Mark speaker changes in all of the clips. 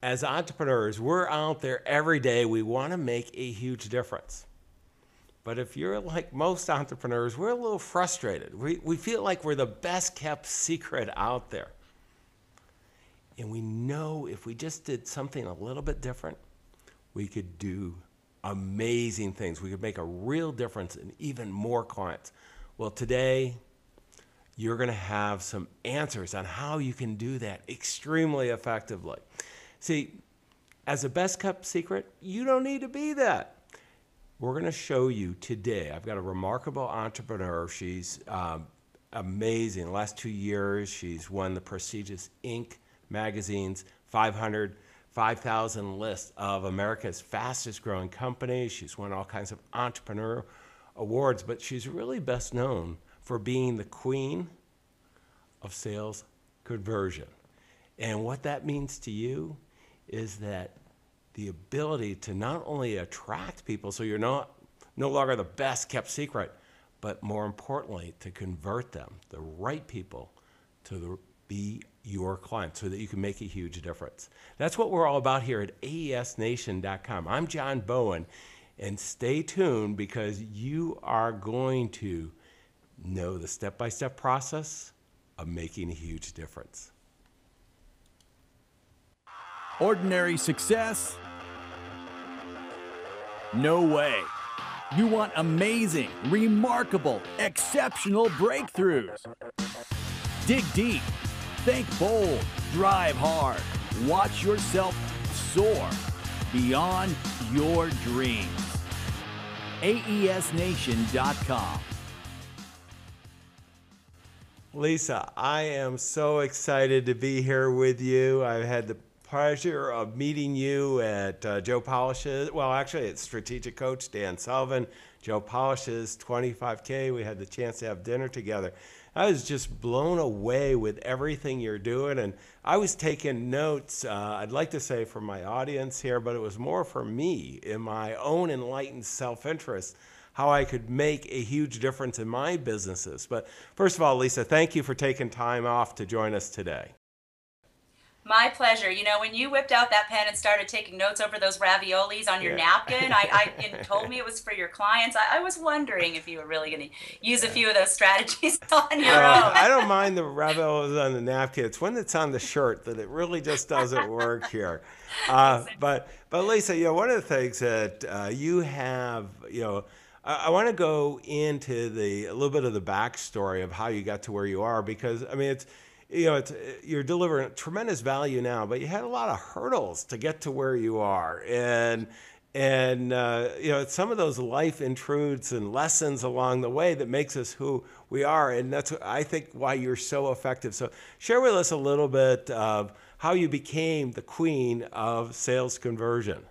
Speaker 1: As entrepreneurs, we're out there every day. We want to make a huge difference. But if you're like most entrepreneurs, we're a little frustrated. We, we feel like we're the best kept secret out there. And we know if we just did something a little bit different, we could do amazing things. We could make a real difference in even more clients. Well, today, you're going to have some answers on how you can do that extremely effectively. See, as a best kept secret, you don't need to be that. We're going to show you today. I've got a remarkable entrepreneur. She's um, amazing. The last two years, she's won the prestigious Inc. magazine's 500, 5,000 list of America's fastest growing companies. She's won all kinds of entrepreneur awards, but she's really best known for being the queen of sales conversion. And what that means to you is that the ability to not only attract people so you're not no longer the best kept secret, but more importantly, to convert them, the right people, to the, be your client so that you can make a huge difference. That's what we're all about here at AESNation.com. I'm John Bowen, and stay tuned because you are going to know the step by step process of making a huge difference.
Speaker 2: Ordinary success? No way. You want amazing, remarkable, exceptional breakthroughs. Dig deep, think bold, drive hard, watch yourself soar beyond your dreams. AESNation.com.
Speaker 1: Lisa, I am so excited to be here with you. I've had the pleasure of meeting you at uh, Joe Polish's, well, actually, it's strategic coach Dan Sullivan, Joe Polish's 25K. We had the chance to have dinner together. I was just blown away with everything you're doing, and I was taking notes. Uh, I'd like to say for my audience here, but it was more for me in my own enlightened self interest how I could make a huge difference in my businesses. But first of all, Lisa, thank you for taking time off to join us today.
Speaker 3: My pleasure. You know, when you whipped out that pen and started taking notes over those raviolis on your yeah. napkin, I, I told me it was for your clients. I, I was wondering if you were really going to use a few of those strategies on your uh,
Speaker 1: own. I don't mind the raviolis on the napkin. It's when it's on the shirt that it really just doesn't work here. Uh, but but Lisa, you know, one of the things that uh, you have, you know I, want to go into the a little bit of the backstory of how you got to where you are because I mean it's you know you're delivering tremendous value now, but you had a lot of hurdles to get to where you are. And and uh, you know some of those life intrudes and lessons along the way that makes us who we are. And that's i think why you're so effective. So share with us a little bit of how you became the queen of sales conversion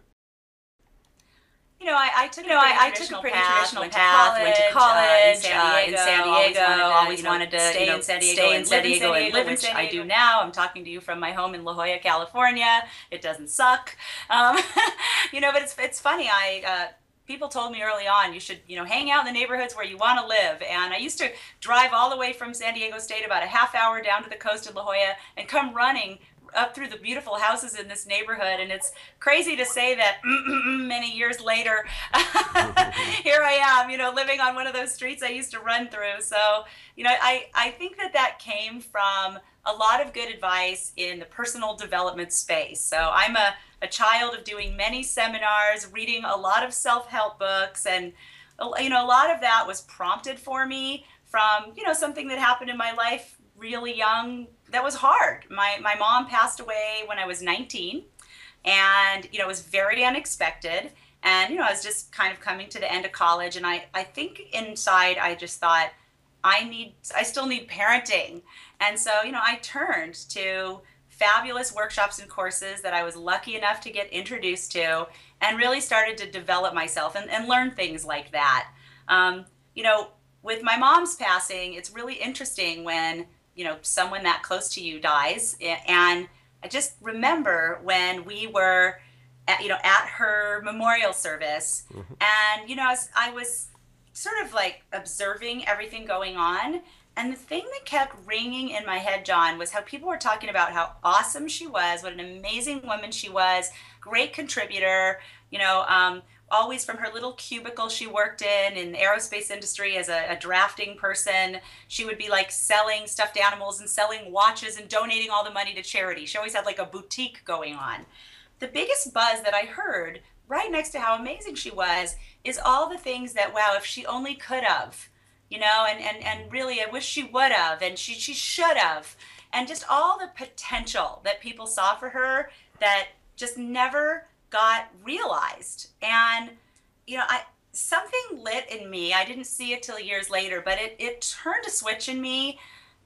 Speaker 3: you know, I, I took you know, I, I took a pretty path, traditional went path, college, went to college uh, in, San Diego, uh, in San Diego. Always wanted to, stay, you know, in San Diego, stay in San Diego, and live in San Diego, which I do now. I'm talking to you from my home in La Jolla, California. It doesn't suck, um, you know. But it's it's funny. I uh, people told me early on you should you know hang out in the neighborhoods where you want to live and i used to drive all the way from san diego state about a half hour down to the coast of la jolla and come running up through the beautiful houses in this neighborhood and it's crazy to say that many years later here i am you know living on one of those streets i used to run through. So you know i i think that that came from a lot of good advice in the personal development space. So i'm a, a child of doing many seminars reading a lot of self-help books and you know a lot of that was prompted for me from you know something that happened in my life really young that was hard. My my mom passed away when I was 19, and you know it was very unexpected. And you know I was just kind of coming to the end of college, and I I think inside I just thought I need I still need parenting, and so you know I turned to fabulous workshops and courses that I was lucky enough to get introduced to, and really started to develop myself and, and learn things like that. Um, you know, with my mom's passing, it's really interesting when you know someone that close to you dies and i just remember when we were at, you know at her memorial service mm-hmm. and you know as i was sort of like observing everything going on And the thing that kept ringing in my head, John, was how people were talking about how awesome she was, what an amazing woman she was, great contributor, you know, um, always from her little cubicle she worked in in the aerospace industry as a, a, drafting person she would be like selling stuffed animals and selling watches and donating all the money to charity. She always had like a boutique going on. The biggest buzz that i heard right next to how amazing she was is all the things that wow if she only could have you know and and, and really i wish she would have and she, she should have. And just all the potential that people saw for her that just never got realized. And you know i something lit in me i didn't see it till years later but it, it turned a switch in me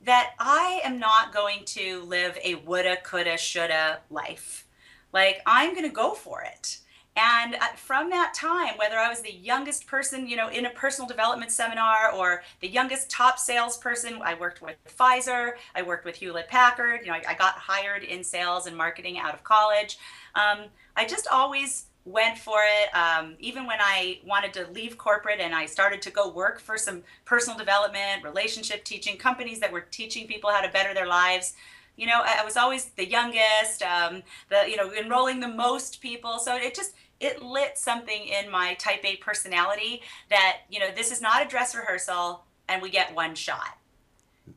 Speaker 3: that i am not going to live a woulda coulda shoulda life. Like i'm going to go for it. And uh, from that time, whether I was the youngest person, you know, in a personal development seminar or the youngest top salesperson, I worked with Pfizer, I worked with Hewlett Packard, you know, I, I got hired in sales and marketing out of college. Um, I just always went for it. Um, even when I wanted to leave corporate and I started to go work for some personal development, relationship teaching companies that were teaching people how to better their lives. You know i was always the youngest um, the you know enrolling the most people. So it just it lit something in my type a personality that you know this is not a dress rehearsal and we get one shot.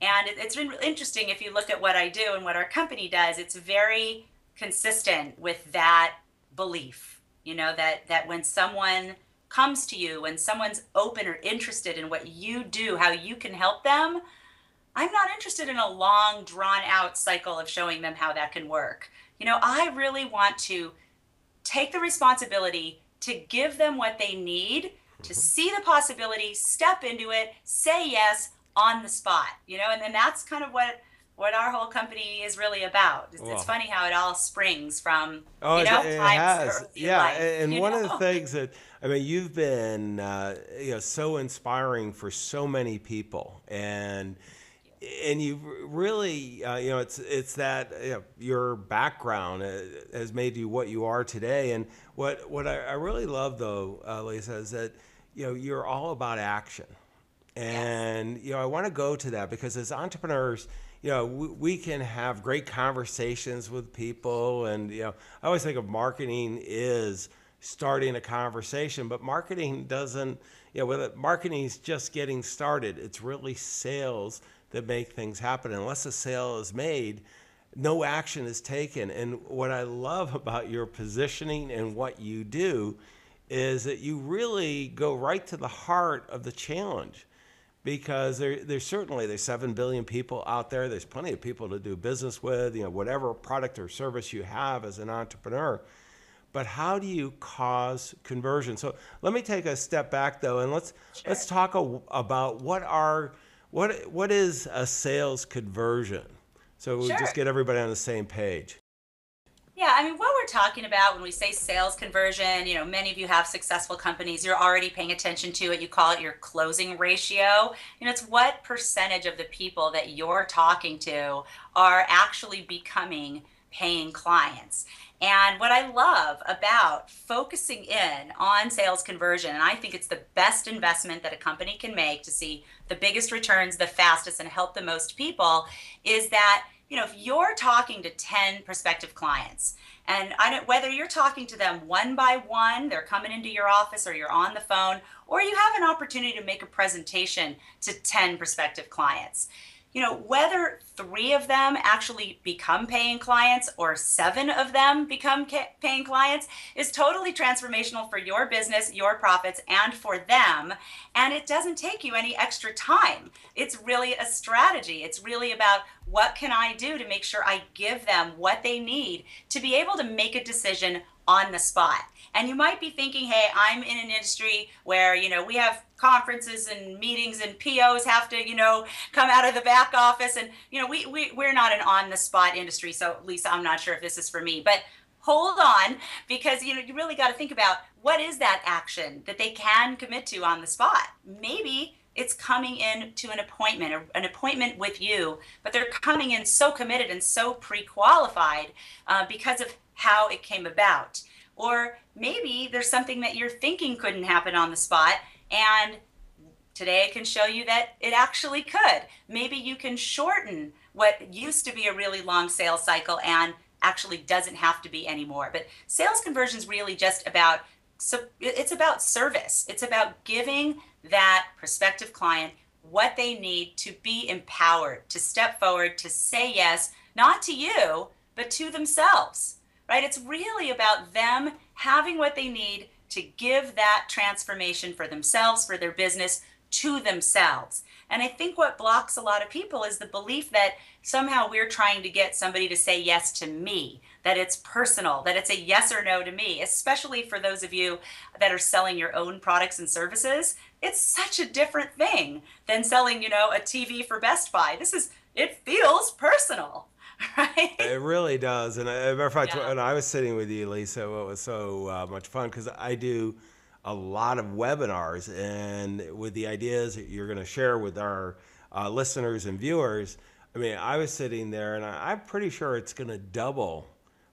Speaker 3: And it, it's been interesting if you look at what i do and what our company does. It's very consistent with that belief you know that that when someone comes to you when someone's open or interested in what you do how you can help them I'm not interested in a long, drawn out cycle of showing them how that can work. You know, I really want to take the responsibility to give them what they need to mm-hmm. see the possibility, step into it, say yes on the spot. You know, and then that's kind of what what our whole company is really about. It's, it's funny how it all springs from oh, you know it, it has.
Speaker 1: yeah.
Speaker 3: Life,
Speaker 1: and one know? of the things that I mean, you've been uh, you know so inspiring for so many people, and and you really, uh, you know, it's it's that you know, your background uh, has made you what you are today. And what what I, I really love though, uh, Lisa, is that you know you're all about action. And yes. you know, I want to go to that because as entrepreneurs, you know, we, we, can have great conversations with people, and you know, I always think of marketing is starting a conversation, but marketing doesn't. You know, with marketing is just getting started. It's really sales that make things happen. Unless a sale is made, no action is taken. And what I love about your positioning and what you do is that you really go right to the heart of the challenge because there, there's certainly there's 7 billion people out there there's plenty of people to do business with you know whatever product or service you have as an entrepreneur but how do you cause conversion so let me take a step back though and let's sure. let's talk a, about what are what what is a sales conversion? So we sure. just get everybody on the same page.
Speaker 3: Yeah, I mean, what we're talking about when we say sales conversion, you know, many of you have successful companies. You're already paying attention to it. You call it your closing ratio. You know, it's what percentage of the people that you're talking to are actually becoming paying clients. And what I love about focusing in on sales conversion, and I think it's the best investment that a company can make to see the biggest returns the fastest and help the most people, is that you know if you're talking to 10 prospective clients and I don't, whether you're talking to them one by one, they're coming into your office or you're on the phone, or you have an opportunity to make a presentation to 10 prospective clients you know, whether three of them actually become paying clients or seven of them become paying clients is totally transformational for your business, your profits, and for them. And it doesn't take you any extra time. It's really a strategy. It's really about what can I do to make sure I give them what they need to be able to make a decision on the spot. And you might be thinking, hey, I'm in an industry where, you know, we have conferences and meetings and POs have to, you know, come out of the back office. And, you know, we, we, we're not an on the spot industry. So, Lisa, I'm not sure if this is for me. But hold on because you know you really got to think about what is that action that they can commit to on the spot maybe it's coming in to an appointment an appointment with you but they're coming in so committed and so pre-qualified uh, because of how it came about or maybe there's something that you're thinking couldn't happen on the spot and Today I can show you that it actually could. Maybe you can shorten what used to be a really long sales cycle and actually doesn't have to be anymore. But sales conversion is really just about so it's about service. It's about giving that prospective client what they need to be empowered, to step forward, to say yes, not to you, but to themselves. Right? It's really about them having what they need to give that transformation for themselves, for their business, to themselves. And I think what blocks a lot of people is the belief that somehow we're trying to get somebody to say yes to me, that it's personal, that it's a yes or no to me, especially for those of you that are selling your own products and services. It's such a different thing than selling, you know, a TV for Best Buy. This is, it feels personal. Right?
Speaker 1: It really does. And as a matter of fact, yeah. when I was sitting with you, Lisa, it was so uh, much fun because I do a lot of webinars and with the ideas that you're going to share with our uh, listeners and viewers. I mean, I was sitting there and I, I'm pretty sure it's going to double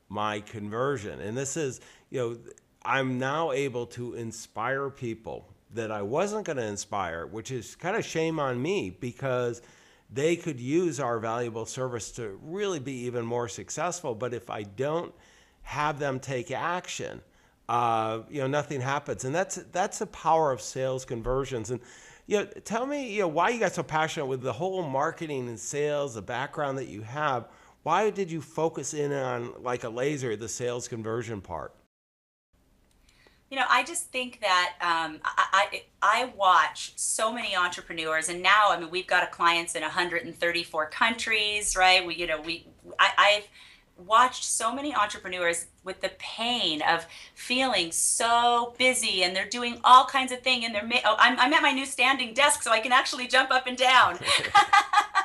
Speaker 1: my conversion. And this is, you know, I'm now able to inspire people that I wasn't going to inspire, which is kind of shame on me because they could use our valuable service to really be even more successful. But if I don't have them take action, uh, you know, nothing happens. And that's that's the power of sales conversions. And you know, tell me, you know, why you got so passionate with the whole marketing and sales, the background that you have. Why did you focus in on like a laser the sales conversion part?
Speaker 3: You know, I just think that um, I, I, I watch so many entrepreneurs, and now I mean we've got clients in 134 countries, right? We you know we I, I've watched so many entrepreneurs with the pain of feeling so busy and they're doing all kinds of things and they're ma- oh, I'm, I'm at my new standing desk so I can actually jump up and down.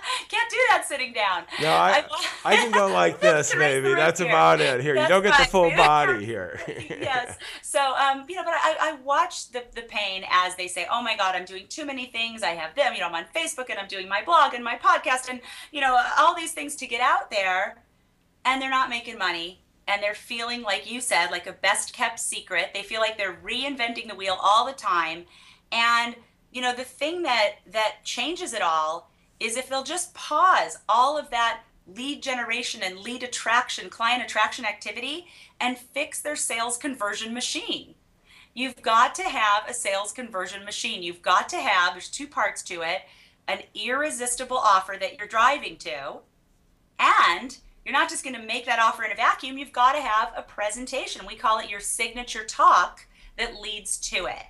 Speaker 3: Can't do that sitting down.
Speaker 1: No, I, I can go like this, maybe. That's here. about it. Here, That's you don't get the full body here.
Speaker 3: yes. So, um, you know, but I, I watch the, the pain as they say, oh my God, I'm doing too many things. I have them, you know, I'm on Facebook and I'm doing my blog and my podcast and, you know, all these things to get out there and they're not making money and they're feeling like you said like a best kept secret. They feel like they're reinventing the wheel all the time. And you know the thing that that changes it all is if they'll just pause all of that lead generation and lead attraction client attraction activity and fix their sales conversion machine. You've got to have a sales conversion machine. You've got to have there's two parts to it an irresistible offer that you're driving to and you're not just going to make that offer in a vacuum. You've got to have a presentation. We call it your signature talk that leads to it.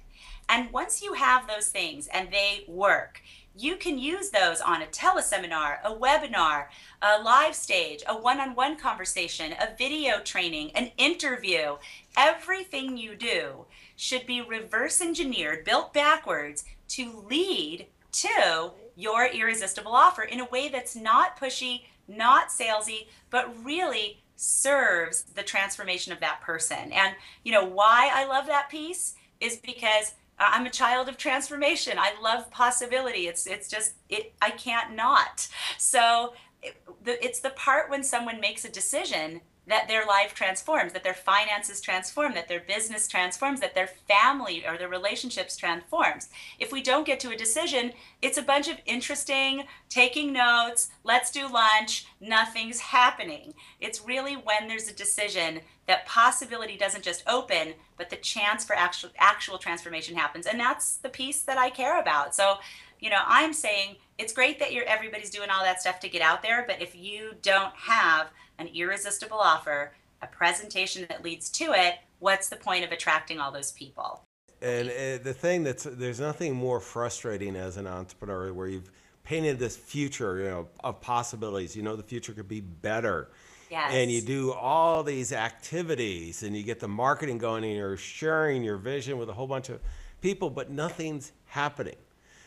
Speaker 3: And once you have those things and they work, you can use those on a teleseminar, a webinar, a live stage, a one on one conversation, a video training, an interview. Everything you do should be reverse engineered, built backwards to lead to your irresistible offer in a way that's not pushy, not salesy, but really serves the transformation of that person. And you know why I love that piece is because uh, I'm a child of transformation. I love possibility. It's it's just it I can't not. So it, the, it's the part when someone makes a decision that their life transforms, that their finances transform, that their business transforms, that their family or their relationships transforms. If we don't get to a decision, it's a bunch of interesting, taking notes, let's do lunch, nothing's happening. It's really when there's a decision that possibility doesn't just open, but the chance for actual actual transformation happens. And that's the piece that I care about. So, you know, I'm saying it's great that you're everybody's doing all that stuff to get out there, but if you don't have an irresistible offer, a presentation that leads to it, what's the point of attracting all those people?
Speaker 1: And uh, the thing that's there's nothing more frustrating as an entrepreneur where you've painted this future, you know, of possibilities. You know, the future could be better.
Speaker 3: Yes.
Speaker 1: And you do all these activities and you get the marketing going and you're sharing your vision with a whole bunch of people, but nothing's happening.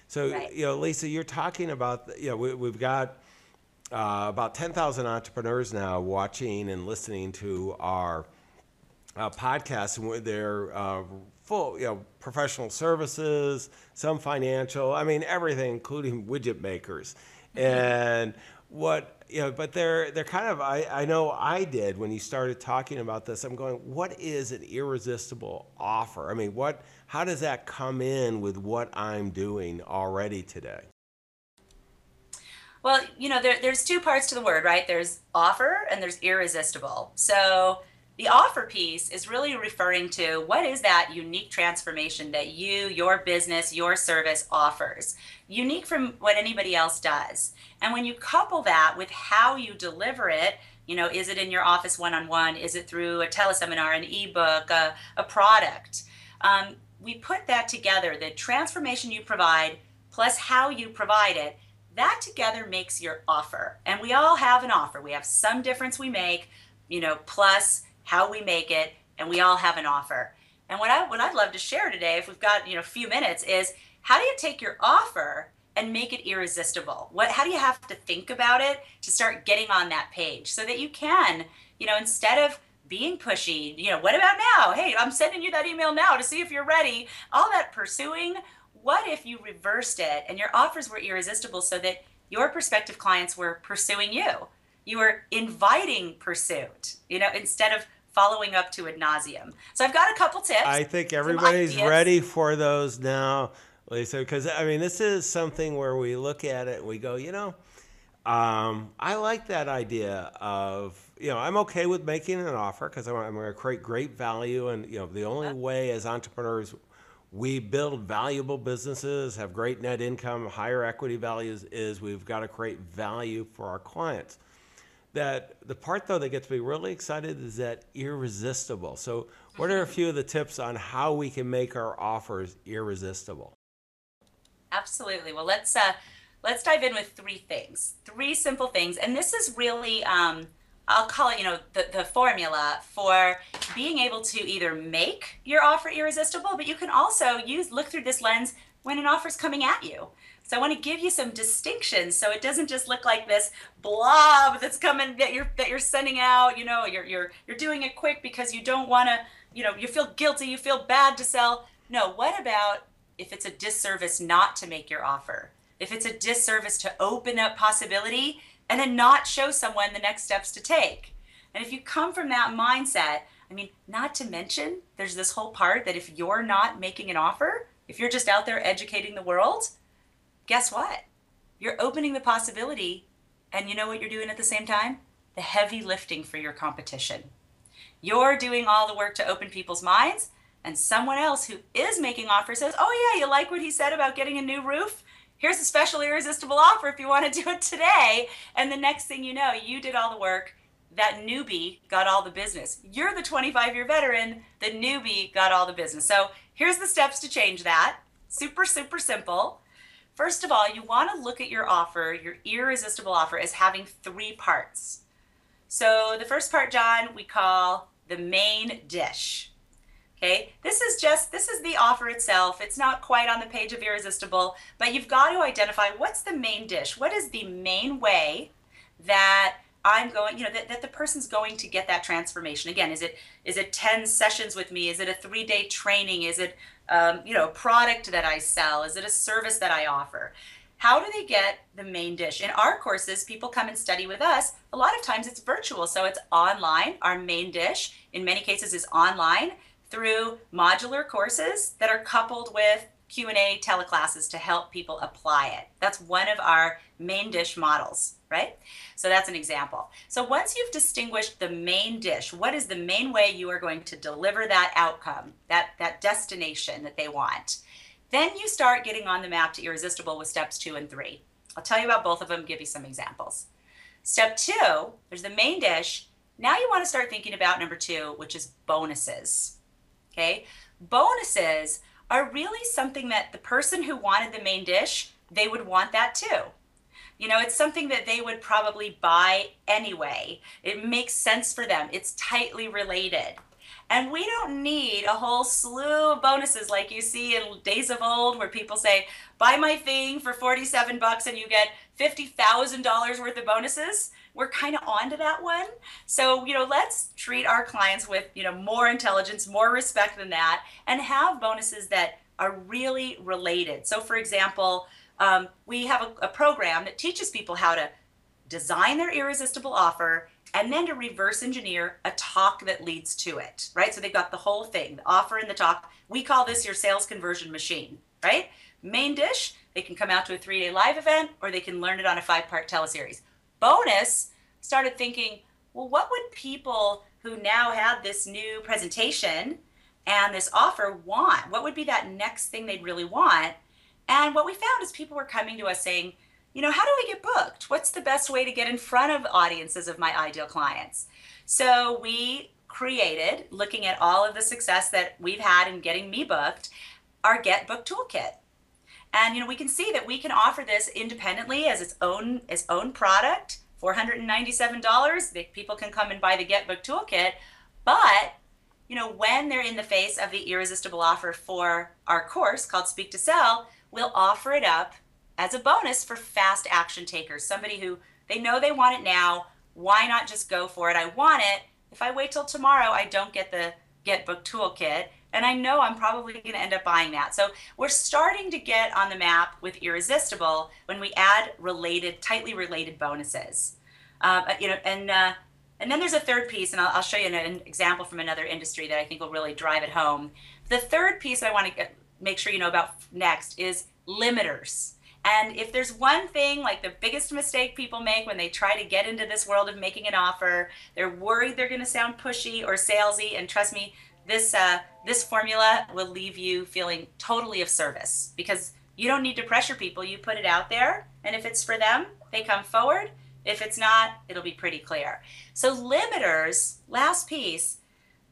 Speaker 1: So, right. you know, Lisa, you're talking about, you know, we, we've got uh, about 10,000 entrepreneurs now watching and listening to our uh, podcast, and they're uh, full, you know, professional services, some financial, I mean, everything, including widget makers. Mm-hmm. And what you know, but they're they're kind of I, I know I did when you started talking about this. I'm going, what is an irresistible offer? I mean, what how does that come in with what I'm doing already today?
Speaker 3: Well, you know, there, there's two parts to the word, right? There's offer and there's irresistible. So the offer piece is really referring to what is that unique transformation that you, your business, your service offers, unique from what anybody else does. And when you couple that with how you deliver it, you know, is it in your office one on one? Is it through a teleseminar, an ebook, a, a product? Um, we put that together the transformation you provide plus how you provide it that together makes your offer and we all have an offer we have some difference we make you know plus how we make it, and we all have an offer. And what I what I'd love to share today, if we've got you know a few minutes, is how do you take your offer and make it irresistible? What how do you have to think about it to start getting on that page so that you can, you know, instead of being pushy, you know, what about now? Hey, I'm sending you that email now to see if you're ready. All that pursuing, what if you reversed it and your offers were irresistible so that your prospective clients were pursuing you? You were inviting pursuit, you know, instead of following up to ad nauseum. So I've got a couple tips.
Speaker 1: I think everybody's ready for those now, Lisa, because I mean, this is something where we look at it and we go, you know, um, I like that idea of, you know, I'm okay with making an offer because I'm, I'm going to create great value. And, you know, the only way as entrepreneurs we build valuable businesses, have great net income, higher equity values, is we've got to create value for our clients that the part though that gets me really excited is that irresistible. So, what are a few of the tips on how we can make our offers irresistible?
Speaker 3: Absolutely. Well, let's uh, let's dive in with three things, three simple things, and this is really um, I'll call it, you know, the, the formula for being able to either make your offer irresistible, but you can also use look through this lens when an offer is coming at you. So I want to give you some distinctions so it doesn't just look like this blob that's coming that you're that you're sending out, you know, you're you're you're doing it quick because you don't want to, you know, you feel guilty, you feel bad to sell. No, what about if it's a disservice not to make your offer? If it's a disservice to open up possibility and then not show someone the next steps to take. And if you come from that mindset, I mean, not to mention, there's this whole part that if you're not making an offer, if you're just out there educating the world, guess what? You're opening the possibility, and you know what you're doing at the same time? The heavy lifting for your competition. You're doing all the work to open people's minds, and someone else who is making offers says, Oh, yeah, you like what he said about getting a new roof? Here's a special irresistible offer if you want to do it today. And the next thing you know, you did all the work. That newbie got all the business. You're the 25 year veteran. The newbie got all the business. So here's the steps to change that. Super, super simple. First of all, you want to look at your offer, your irresistible offer, as having three parts. So the first part, John, we call the main dish. Okay, this is just this is the offer itself. It's not quite on the page of irresistible, but you've got to identify what's the main dish. What is the main way that I'm going, you know, that, that the person's going to get that transformation. Again, is it is it 10 sessions with me? Is it a three-day training? Is it um, you know, a product that I sell? Is it a service that I offer? How do they get the main dish? In our courses, people come and study with us. A lot of times it's virtual, so it's online. Our main dish, in many cases, is online through modular courses that are coupled with Q&A teleclasses to help people apply it. That's one of our main dish models, right? So that's an example. So once you've distinguished the main dish, what is the main way you are going to deliver that outcome, that, that destination that they want? Then you start getting on the map to irresistible with steps two and three. I'll tell you about both of them, give you some examples. Step two, there's the main dish. Now you want to start thinking about number two, which is bonuses. Okay? Bonuses are really something that the person who wanted the main dish, they would want that too. You know, it's something that they would probably buy anyway. It makes sense for them. It's tightly related. And we don't need a whole slew of bonuses like you see in days of old where people say, buy my thing for 47 bucks and you get $50,000 worth of bonuses. We're kind of onto that one. So, you know, let's treat our clients with, you know, more intelligence, more respect than that, and have bonuses that are really related. So, for example, um, we have a, a program that teaches people how to design their irresistible offer and then to reverse engineer a talk that leads to it, right? So they've got the whole thing, the offer and the talk. We call this your sales conversion machine, right? Main dish, they can come out to a three day live event or they can learn it on a five part teleseries. Bonus, started thinking, well, what would people who now had this new presentation and this offer want? What would be that next thing they'd really want? And what we found is people were coming to us saying, you know, how do I get booked? What's the best way to get in front of audiences of my ideal clients? So we created, looking at all of the success that we've had in getting me booked, our Get Booked Toolkit. And you know, we can see that we can offer this independently as its own its own product, $497. People can come and buy the Get Booked Toolkit, but you know, when they're in the face of the irresistible offer for our course called Speak to Sell, we'll offer it up as a bonus for fast action takers, somebody who they know they want it now. Why not just go for it? I want it. If I wait till tomorrow, I don't get the Get Booked Toolkit. And I know I'm probably going to end up buying that. So we're starting to get on the map with Irresistible when we add related, tightly related bonuses. Uh, you know, and uh, and then there's a third piece, and I'll, I'll show you an, an, example from another industry that I think will really drive it home. The third piece I want to make sure you know about next is limiters. And if there's one thing, like the biggest mistake people make when they try to get into this world of making an offer, they're worried they're going to sound pushy or salesy. And trust me, this uh, this formula will leave you feeling totally of service because you don't need to pressure people. You put it out there, and if it's for them, they come forward. If it's not, it'll be pretty clear. So limiters, last piece,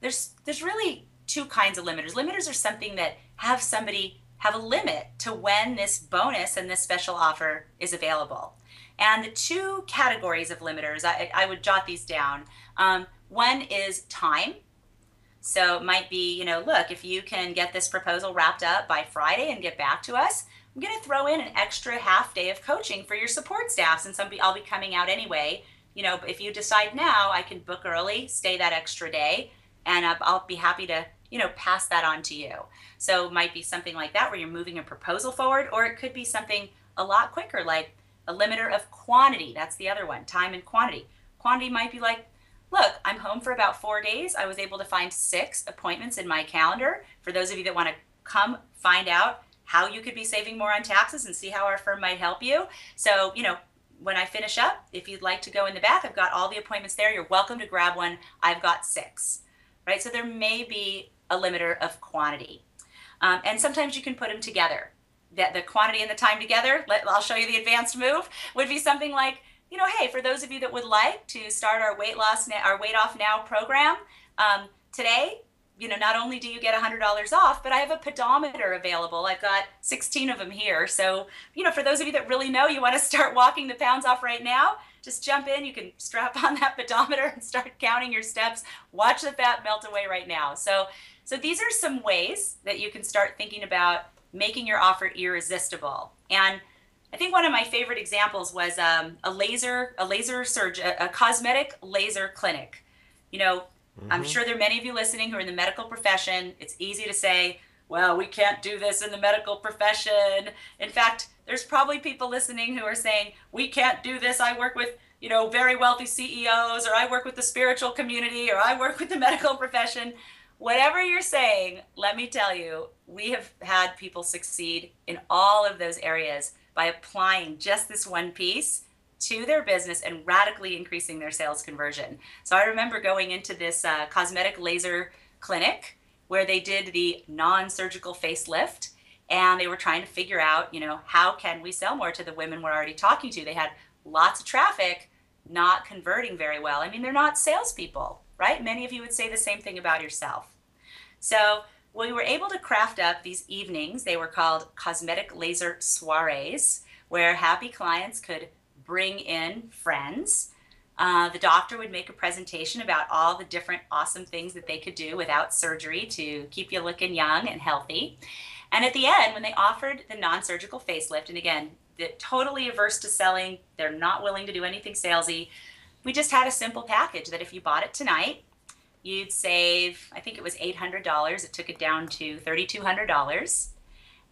Speaker 3: there's there's really two kinds of limiters. Limiters are something that have somebody have a limit to when this bonus and this special offer is available. And the two categories of limiters, I, I would jot these down. Um, one is time. So it might be, you know, look, if you can get this proposal wrapped up by Friday and get back to us, I'm going to throw in an extra half day of coaching for your support staff since I'll be coming out anyway. You know, if you decide now, I can book early, stay that extra day, and I'll be happy to you know, pass that on to you. So it might be something like that where you're moving a proposal forward, or it could be something a lot quicker, like a limiter of quantity. That's the other one, time and quantity. Quantity might be like, look, I'm home for about four days. I was able to find six appointments in my calendar. For those of you that want to come find out how you could be saving more on taxes and see how our firm might help you. So, you know, when I finish up, if you'd like to go in the back, I've got all the appointments there. You're welcome to grab one. I've got six, right? So there may be a limiter of quantity. Um, and sometimes you can put them together. That the quantity and the time together, let, I'll show you the advanced move, would be something like, you know, hey, for those of you that would like to start our weight loss, our weight off now program, um, today, you know, not only do you get $100 off, but I have a pedometer available. I've got 16 of them here. So, you know, for those of you that really know you want to start walking the pounds off right now, just jump in. You can strap on that pedometer and start counting your steps. Watch the fat melt away right now. So, so these are some ways that you can start thinking about making your offer irresistible. And I think one of my favorite examples was um, a laser, a laser surge, a, a, cosmetic laser clinic. You know, mm-hmm. I'm sure there are many of you listening who are in the medical profession. It's easy to say, well, we can't do this in the medical profession. In fact, there's probably people listening who are saying, we can't do this. I work with, you know, very wealthy CEOs, or I work with the spiritual community, or I work with the medical profession whatever you're saying, let me tell you, we have had people succeed in all of those areas by applying just this one piece to their business and radically increasing their sales conversion. So I remember going into this uh, cosmetic laser clinic where they did the non-surgical facelift and they were trying to figure out, you know, how can we sell more to the women we're already talking to? They had lots of traffic, not converting very well. I mean, they're not salespeople right? Many of you would say the same thing about yourself. So we were able to craft up these evenings. They were called cosmetic laser soirees, where happy clients could bring in friends. Uh, the doctor would make a presentation about all the different awesome things that they could do without surgery to keep you looking young and healthy. And at the end, when they offered the non surgical facelift, and again, they're totally averse to selling, they're not willing to do anything salesy we just had a simple package that if you bought it tonight, you'd save, I think it was $800. It took it down to $3,200.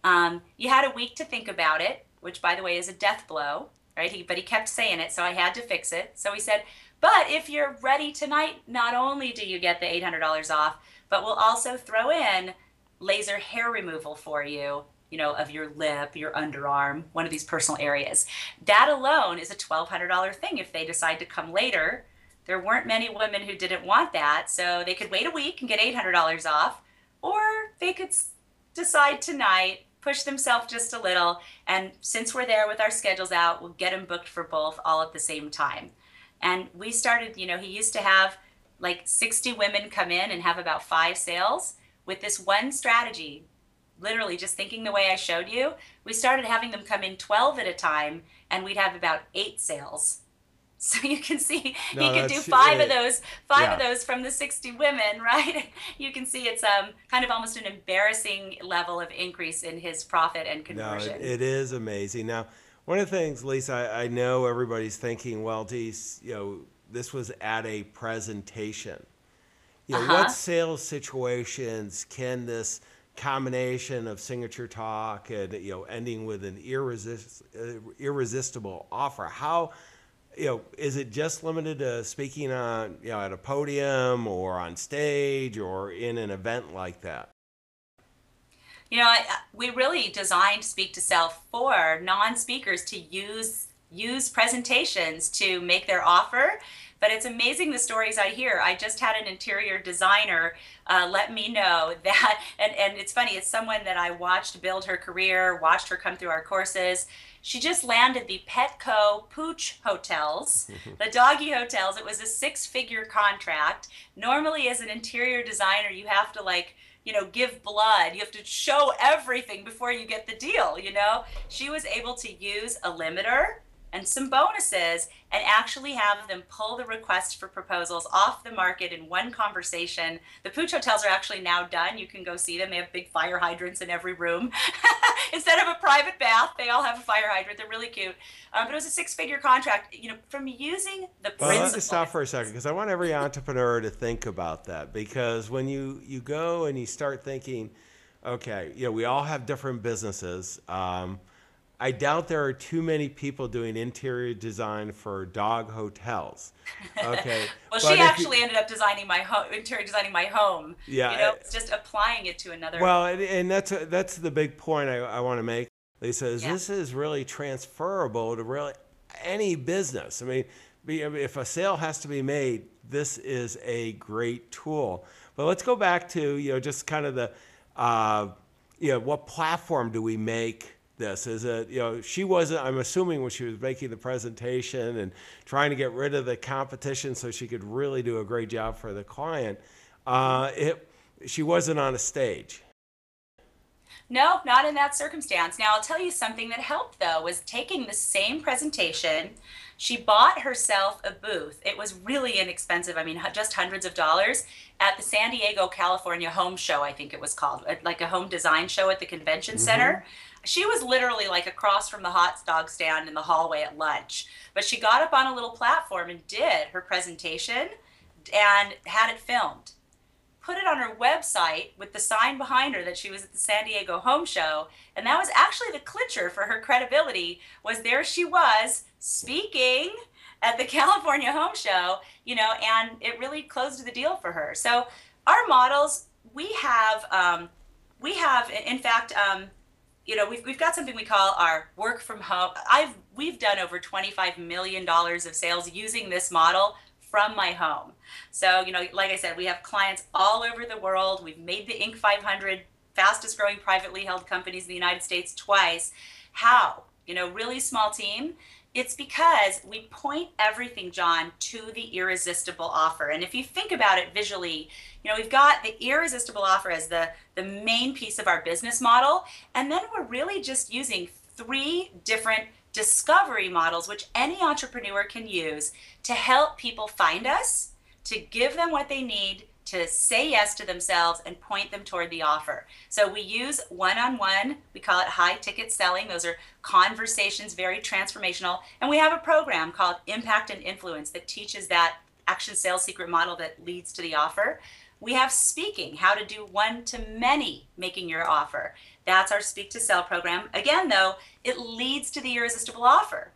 Speaker 3: Um, you had a week to think about it, which, by the way, is a death blow right? He, but he kept saying it, so I had to fix it. So he said, but if you're ready tonight, not only do you get the $800 off, but we'll also throw in laser hair removal for you, you know, of your lip, your underarm, one of these personal areas. That alone is a $1,200 thing if they decide to come later. There weren't many women who didn't want that, so they could wait a week and get $800 off, or they could decide tonight, push themselves just a little, and since we're there with our schedules out, we'll get them booked for both all at the same time. And we started, you know, he used to have like 60 women come in and have about five sales with this one strategy literally just thinking the way i showed you we started having them come in 12 at a time and we'd have about eight sales so you can see no, he could do five of those five yeah. of those from the 60 women right you can see it's um kind of almost an embarrassing level of increase in his profit and conversion
Speaker 1: no, it, it is amazing now one of the things lisa I, I know everybody's thinking well geez you know this was at a presentation. You know, uh-huh. what sales situations can this combination of signature talk and you know ending with an irresist, irresistible offer? How you know is it just limited to speaking on you know at a podium or on stage or in an event like that?
Speaker 3: You know, I, we really designed Speak to Sell for non-speakers to use use presentations to make their offer. But it's amazing the stories I hear. I just had an interior designer uh, let me know that, and, and it's funny, it's someone that I watched build her career, watched her come through our courses. She just landed the Petco Pooch Hotels, the doggy hotels. It was a six figure contract. Normally, as an interior designer, you have to like, you know, give blood. You have to show everything before you get the deal, you know? She was able to use a limiter and some bonuses and actually have them pull the request for proposals off the market in one conversation. The Pooch hotels are actually now done. You can go see them. They have big fire hydrants in every room. Instead of a private bath, they all have a fire hydrant. They're really cute. Um, but it was a six-figure contract. You know, from using the well, principle.
Speaker 1: Let's stop for a second because I want every entrepreneur to think about that because when you you go and you start thinking, okay, you know, we all have different businesses. Um, I doubt there are too many people doing interior design for dog hotels. Okay.
Speaker 3: well, she actually you, ended up designing my home, interior designing my home. Yeah. You know, it's just applying it to another.
Speaker 1: Well, and, and that's a, that's the big point I, I want to make, Lisa. Is yeah. this is really transferable to really any business. I mean, if a sale has to be made, this is a great tool. But let's go back to you know just kind of the, uh, you know, what platform do we make? This is that you know she wasn't i'm assuming when she was making the presentation and trying to get rid of the competition so she could really do a great job for the client uh, it, she wasn't on a stage.
Speaker 3: No not in that circumstance. Now i'll tell you something that helped though was taking the same presentation. She bought herself a booth. It was really inexpensive. I mean just hundreds of dollars at the san diego california home show i think it was called like a home design show at the convention mm-hmm. center she was literally like across from the hot dog stand in the hallway at lunch. But she got up on a little platform and did her presentation and had it filmed. Put it on her website with the sign behind her that she was at the San Diego Home Show, and that was actually the clincher for her credibility. Was there she was speaking at the California Home Show, you know, and it really closed the deal for her. So our models, we have, um, we have, in fact, um, you know, we've, we've got something we call our work from home. I've we've done over $25 million of sales using this model from my home. So, you know, like I said, we have clients all over the world. We've made the Inc. 500 fastest growing privately held companies in the United States twice. How? You know, really small team. It's because we point everything, John, to the irresistible offer. And if you think about it visually, you know, we've got the irresistible offer as the, the main piece of our business model. And then we're really just using three different discovery models, which any entrepreneur can use to help people find us, to give them what they need to say yes to themselves and point them toward the offer. So we use one on one, we call it high ticket selling. Those are conversations, very transformational. And we have a program called Impact and Influence that teaches that action sales secret model that leads to the offer. We have speaking, how to do one to many making your offer. That's our Speak to Sell program. Again, though, it leads to the irresistible offer.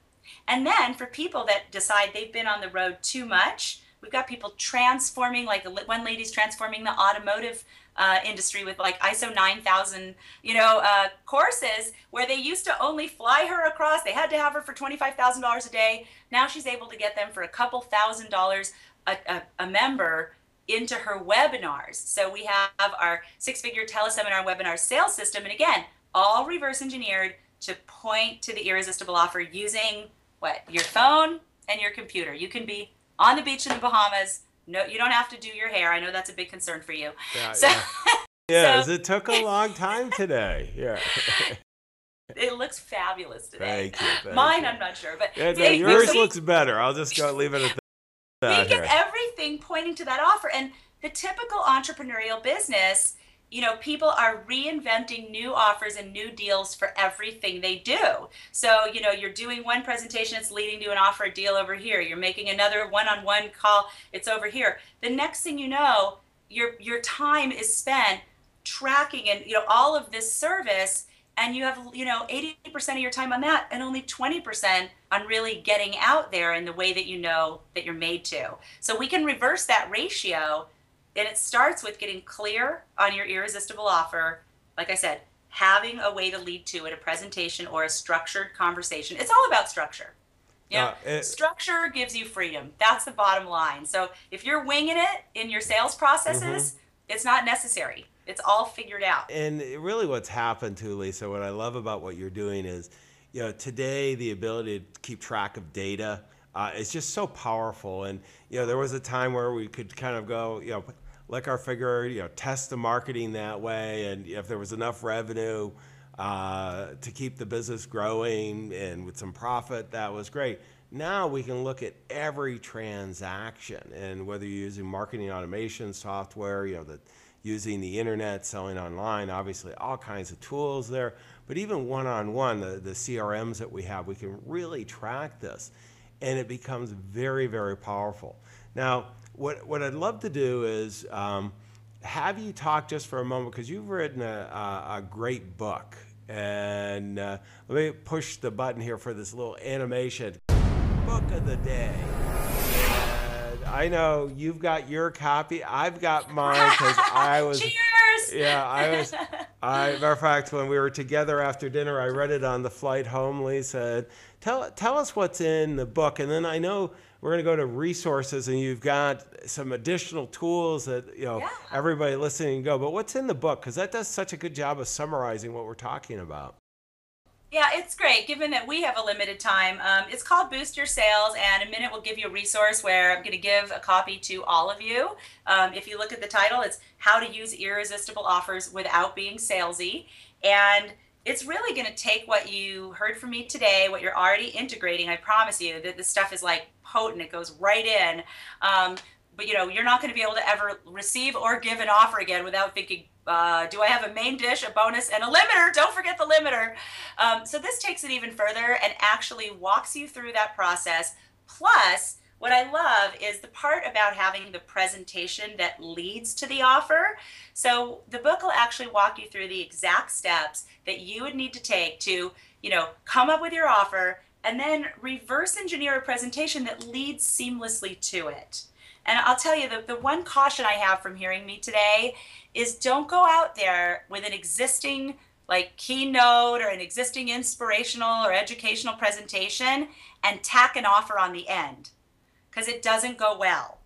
Speaker 3: And then for people that decide they've been on the road too much, we've got people transforming, like one lady's transforming the automotive uh, industry with like ISO 9000, you know, uh, courses where they used to only fly her across. They had to have her for $25,000 a day. Now she's able to get them for a couple thousand dollars a, a, a member into her webinars. So we have our six figure teleseminar webinar sales system. And again, all reverse engineered to point to the irresistible offer using what? Your phone and your computer. You can be on the beach in the Bahamas. No, you don't have to do your hair. I know that's a big concern for you.
Speaker 1: Yeah, so, yeah. yes, so, it took a long time today. Yeah.
Speaker 3: it looks fabulous today.
Speaker 1: Thank you. Thank
Speaker 3: Mine,
Speaker 1: you.
Speaker 3: I'm not sure, but
Speaker 1: yeah, no, yours looks better. I'll just go leave it at
Speaker 3: that. We get everything pointing to that offer, and the typical entrepreneurial business you know, people are reinventing new offers and new deals for everything they do. So, you know, you're doing one presentation, it's leading to an offer deal over here. You're making another one-on-one call, it's over here. The next thing you know, your your time is spent tracking and you know all of this service and you have you know 80% of your time on that and only 20% on really getting out there in the way that you know that you're made to. So we can reverse that ratio and it starts with getting clear on your irresistible offer. Like I said, having a way to lead to it, a presentation or a structured conversation. It's all about structure. You know, uh, structure gives you freedom. That's the bottom line. So if you're winging it in your sales processes, mm-hmm. it's not necessary. It's all figured out.
Speaker 1: And really, what's happened to Lisa, what I love about what you're doing is, you know, today the ability to keep track of data uh, is just so powerful. And you know, there was a time where we could kind of go, you know, lick our finger, you know, test the marketing that way, and if there was enough revenue uh, to keep the business growing and with some profit, that was great. Now we can look at every transaction, and whether you're using marketing automation software, you know, the, using the internet, selling online, obviously all kinds of tools there. But even one-on-one, the, the CRMs that we have, we can really track this and it becomes very, very powerful. Now, what, what I'd love to do is um, have you talk just for a moment because you've written a, a, a, great book. And uh, let me push the button here for this little animation. Book of the day. And I know you've got your copy. I've got mine because I was.
Speaker 3: Cheers!
Speaker 1: Yeah, I was. I, matter of fact, when we were together after dinner, I read it on the flight home. Lisa Tell, tell us what's in the book. And then I know we're going to go to resources and you've got some additional tools that, you know, yeah. everybody listening can go. But what's in the book? Because that does such a good job of summarizing what we're talking about.
Speaker 3: Yeah, it's great given that we have a limited time. Um, it's called Boost Your Sales, and a minute will give you a resource where I'm going to give a copy to all of you. Um, if you look at the title, it's How to Use Irresistible Offers Without Being Salesy. And it's really going to take what you heard from me today, what you're already integrating. I promise you that this stuff is like potent. It goes right in. Um, but you know, you're not going to be able to ever receive or give an offer again without thinking, uh, do I have a main dish, a bonus, and a limiter? Don't forget the limiter. Um, so this takes it even further and actually walks you through that process. Plus, what I love is the part about having the presentation that leads to the offer. So the book will actually walk you through the exact steps that you would need to take to, you know, come up with your offer and then reverse engineer a presentation that leads seamlessly to it. And I'll tell you, the, the one caution I have from hearing me today is don't go out there with an existing like keynote or an existing inspirational or educational presentation and tack an offer on the end because it doesn't go well.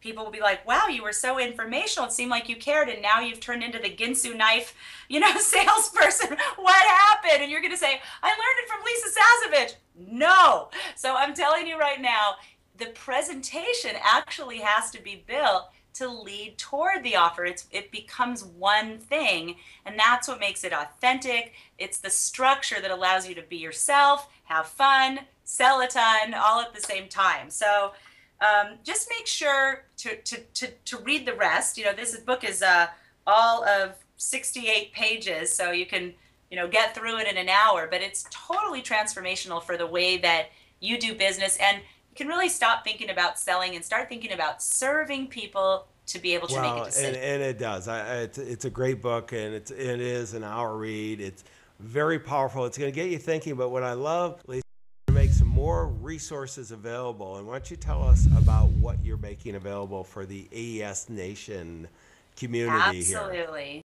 Speaker 3: People will be like, wow, you were so informational. It seemed like you cared, and now you've turned into the Ginsu knife, you know, salesperson. what happened? And you're going to say, I learned it from Lisa Sasevich. No. So I'm telling you right now, the presentation actually has to be built to lead toward the offer. It's, it becomes one thing, and that's what makes it authentic. It's the structure that allows you to be yourself, have fun, sell a ton, all at the same time. So um, just make sure to, to, to, to, read the rest. You know, this book is uh, all of 68 pages, so you can you know get through it in an hour. But it's totally transformational for the way that you do business, and can really stop thinking about selling and start thinking about serving people to be able to well, make a decision.
Speaker 1: And, and it does. I, it's, it's a great book, and it's, it is an hour read. It's very powerful. It's going to get you thinking. But what I love, Lisa, to make some more resources available. And why don't you tell us about what you're making available for the AES Nation community
Speaker 3: here? Absolutely.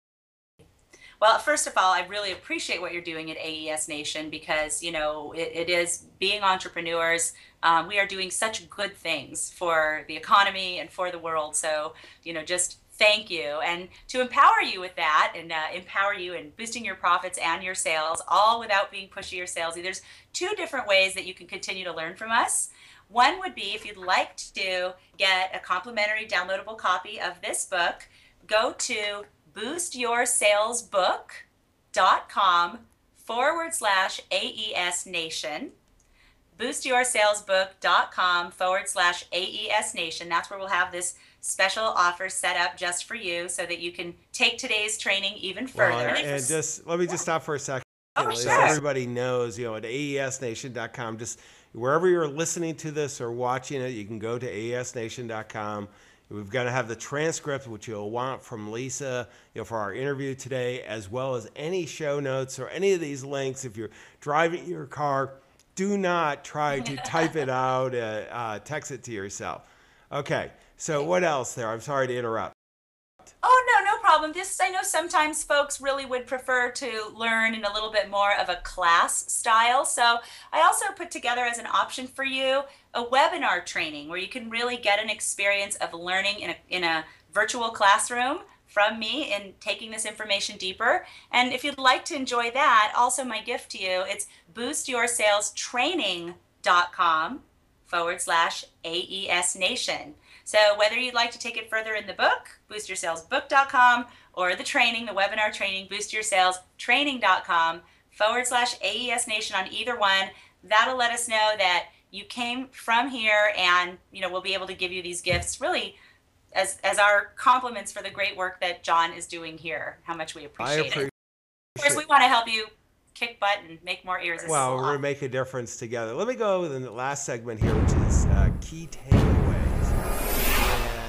Speaker 3: Well, first of all, I really appreciate what you're doing at AES Nation because, you know, it, it is being entrepreneurs. Um, we are doing such good things for the economy and for the world. So, you know, just thank you. And to empower you with that and uh, empower you in boosting your profits and your sales, all without being pushy or salesy, there's two different ways that you can continue to learn from us. One would be if you'd like to get a complimentary downloadable copy of this book, go to boostyoursalesbook.com forward slash AES Nation. Boostyoursalesbook.com forward slash AES Nation. That's where we'll have this special offer set up just for you so that you can take today's training even further. Well,
Speaker 1: and, and just let me just stop for a second.
Speaker 3: Oh,
Speaker 1: sure. everybody knows, you know, at aesnation.com, just wherever you're listening to this or watching it, you can go to aesnation.com We've got to have the transcript, which you'll want from Lisa, you know, for our interview today, as well as any show notes or any of these links. If you're driving your car, do not try to type it out, uh, uh, text it to yourself. Okay, so what else there? I'm sorry to interrupt.
Speaker 3: Oh, no, no problem. This, I know sometimes folks really would prefer to learn in a little bit more of a class style. So I also put together as an option for you a webinar training where you can really get an experience of learning in a, in a virtual classroom from me in taking this information deeper. And if you'd like to enjoy that, also my gift to you, it's boostyoursalestraining.com forward slash AES Nation. So whether you'd like to take it further in the book, boostyoursalesbook.com, or the training, the webinar training, boostyoursalestraining.com forward slash AES Nation on either one, that'll let us know that you came from here and you know we'll be able to give you these gifts really as as our compliments for the great work that John is doing here. How much we appreciate, appreciate it. Of course, we want to help you kick butt and make more ears.
Speaker 1: Well, we're going to make a difference together. Let me go with the last segment here, which is uh, key takeaways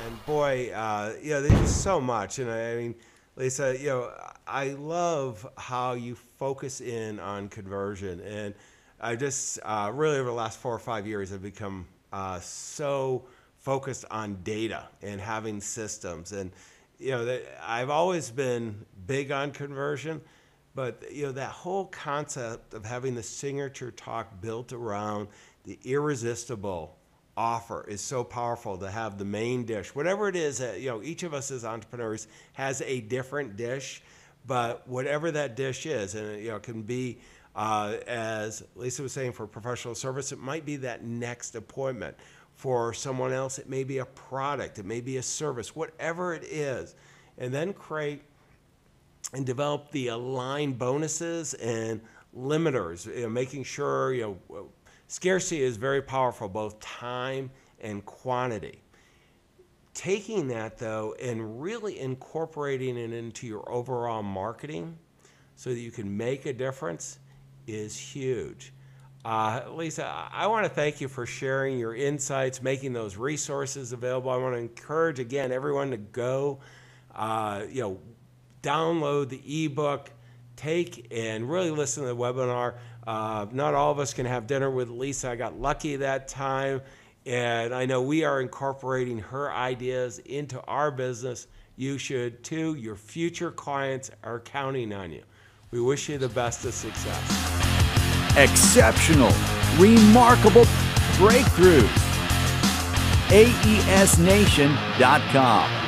Speaker 1: And boy, uh, you know, there's so much. And I, I mean, Lisa, you know, I love how you focus in on conversion. And I just uh, really over the last four or five years have become uh, so focused on data and having systems. And, you know, that I've always been big on conversion. But you know that whole concept of having the signature talk built around the irresistible offer is so powerful to have the main dish. Whatever it is, that, you know, each of us as entrepreneurs has a different dish, but whatever that dish is, and you know, it can be uh, as Lisa was saying for professional service, it might be that next appointment. For someone else, it may be a product, it may be a service, whatever it is, and then create and develop the aligned bonuses and limiters, you know, making sure you know Scarcity is very powerful, both time and quantity. Taking that though and really incorporating it into your overall marketing so that you can make a difference is huge. Uh, Lisa, I want to thank you for sharing your insights, making those resources available. I want to encourage again everyone to go, uh, you know, download the ebook, take and really listen to the webinar. Uh, not all of us can have dinner with Lisa. I got lucky that time. And I know we are incorporating her ideas into our business. You should too. Your future clients are counting on you. We wish you the best of success.
Speaker 2: Exceptional, remarkable breakthroughs. AESNation.com.